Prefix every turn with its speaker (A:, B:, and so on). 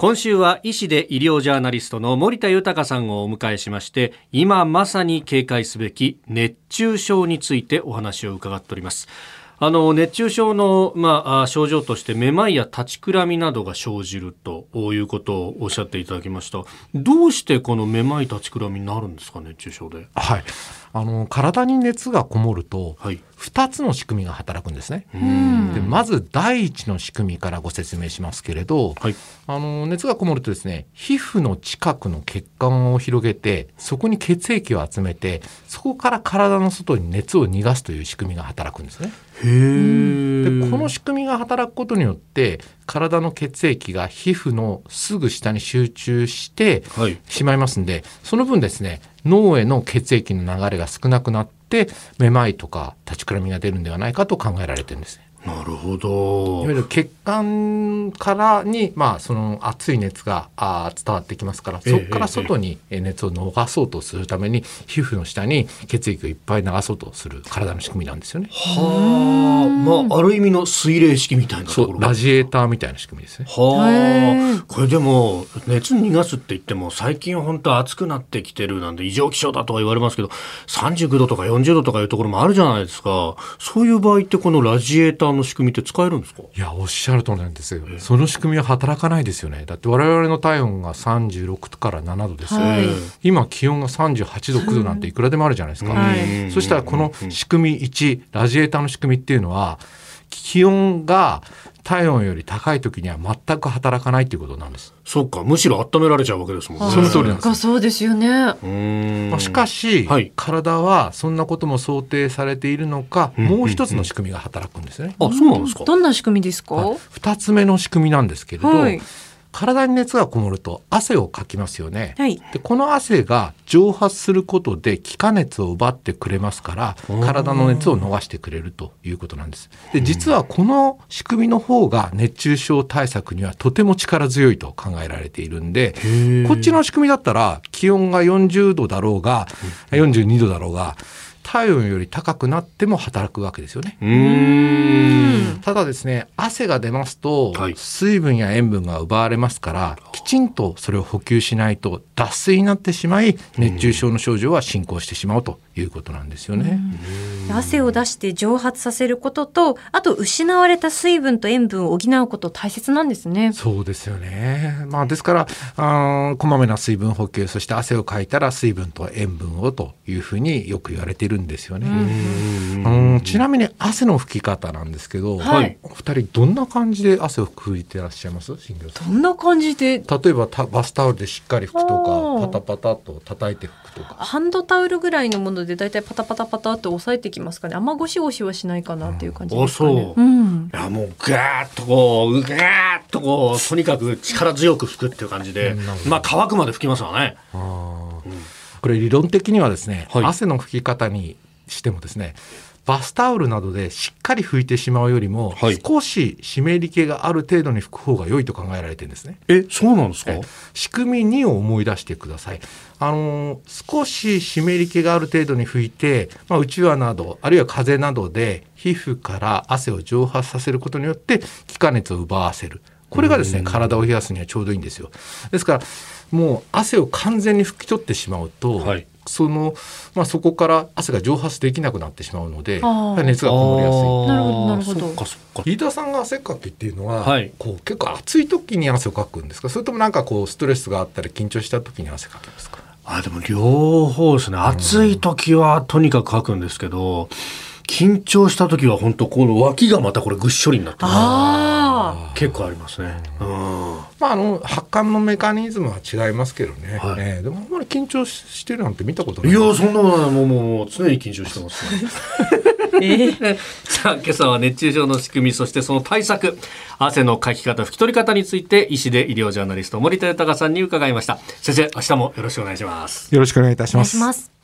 A: 今週は医師で医療ジャーナリストの森田豊さんをお迎えしまして今まさに警戒すべき熱中症についてお話を伺っております。あの熱中症の、まあ、症状としてめまいや立ちくらみなどが生じるということをおっしゃっていただきました。どうしてこのめまい立ちくらみになるんですか熱中症で？
B: はい。あの体に熱がこもると、はい、2つの仕組みが働くんですね。でまず第一の仕組みからご説明しますけれど、はい、あの熱がこもるとですね皮膚の近くの血管を広げてそこに血液を集めてそこから体の外に熱を逃がすという仕組みが働くんですね。でこの仕組みが働くことによって体の血液が皮膚のすぐ下に集中してしまいますんで、はい、その分ですね脳への血液の流れが少なくなってめまいとか立ちくらみが出るんではないかと考えられてるんですね。
A: なるほど。
B: いわゆる血管からに、まあ、その熱い熱があ伝わってきますから、そこから外に熱を逃そうとするために、皮膚の下に血液をいっぱい流そうとする体の仕組みなんですよね。
A: はあ、まあ、ある意味の水冷式みたいなところ
B: ラジエーターみたいな仕組みですね。
A: はあ。これでも、熱逃がすって言っても、最近本当暑くなってきてるなんで、異常気象だとは言われますけど、39度とか40度とかいうところもあるじゃないですか。そういう場合って、このラジエーターの仕組みって使えるんですか？
B: いやおっしゃる通りなんですよ、その仕組みは働かないですよね。だって我々の体温が36から7度ですよ、はい、今気温が38度9度なんていくらでもあるじゃないですか、はい、そしたらこの仕組み1ラジエーターの仕組みっていうのは気温が体温より高い時には全く働かないということなんです。
A: そうか、むしろ温められちゃうわけですもんね。
B: その通りなん
C: です。そうですよね。
B: まあ、しかし、はい、体はそんなことも想定されているのか、もう一つの仕組みが働くんですね。
A: あ、そうなんですか。
C: どんな仕組みですか？
B: 二、つ目の仕組みなんですけれど。はい体に熱がこもると汗をかきますよね、はい、でこの汗が蒸発することで気化熱を奪ってくれますから体の熱を逃してくれるということなんです。で実はこの仕組みの方が熱中症対策にはとても力強いと考えられているんでこっちの仕組みだったら気温が40度だろうが42度だろうが体温より高くなっても働くわけですよね。ただですね汗が出ますと、水分や塩分が奪われますからきちんとそれを補給しないと脱水になってしまい熱中症の症状は進行してしまうということなんですよね。
C: 汗を出して蒸発させることとあと失われた水分と塩分を補うこと大切なんですね。
B: そうですよね。まあですからあこまめな水分補給そして汗をかいたら水分と塩分をというふうによく言われているんですよね。うん。ちなみに汗の拭き方なんですけど、はい、お二人どんな感じで汗を拭いてらっしゃいます？
C: どんな感じで？
B: 例えばバスタオルでしっかり拭くとかパタパタと叩いて拭くとか。
C: ハンドタオルぐらいのものでだいたいパタパタパタって押さえてきますかね。あんまゴシゴシはしないかなっていう感じですかね、
A: うん、いやもうガーッとこうガーッとこうとにかく力強く拭くっていう感じで、まあ乾くまで拭きますわね。
B: これ理論的にはですね、はい、汗の拭き方にしてもですねバスタオルなどでしっかり拭いてしまうよりも、はい、少し湿り気がある程度に拭く方が良いと考えられてるんですね。
A: え、そうなんですか？
B: 仕組み2を思い出してください。あの少し湿り気がある程度に拭いて、まあ、うちわなどあるいは風などで皮膚から汗を蒸発させることによって気化熱を奪わせる。これがですね、体を冷やすにはちょうどいいんですよ。ですから、もう汗を完全に拭き取ってしまうと、はい、その、まあ、そこから汗が蒸発できなくなってしまうので熱がこもりやすい。
C: なるほどなるほ
B: ど。飯田さんが汗かきっていうのは、はい、こう結構暑い時に汗をかくんですか？それともなんかこうストレスがあったり緊張した時に汗かくんですか？
A: あでも両方ですね。暑い時はとにかくかくんですけど、緊張した時は本当この脇がまたこれぐっしょりになって結構ありますね。うん、
B: まああの発汗のメカニズムは違いますけどね。はい、えー、でもあんまり緊張してるなんて見たことない。
A: いやそんなもうもう常に緊張してます、ね。さあ今朝は熱中症の仕組みそしてその対策。汗のかき方拭き取り方について医師で医療ジャーナリスト森田豊さんに伺いました。先生明日もよろしくお願いします。
B: よろしくお願いいたします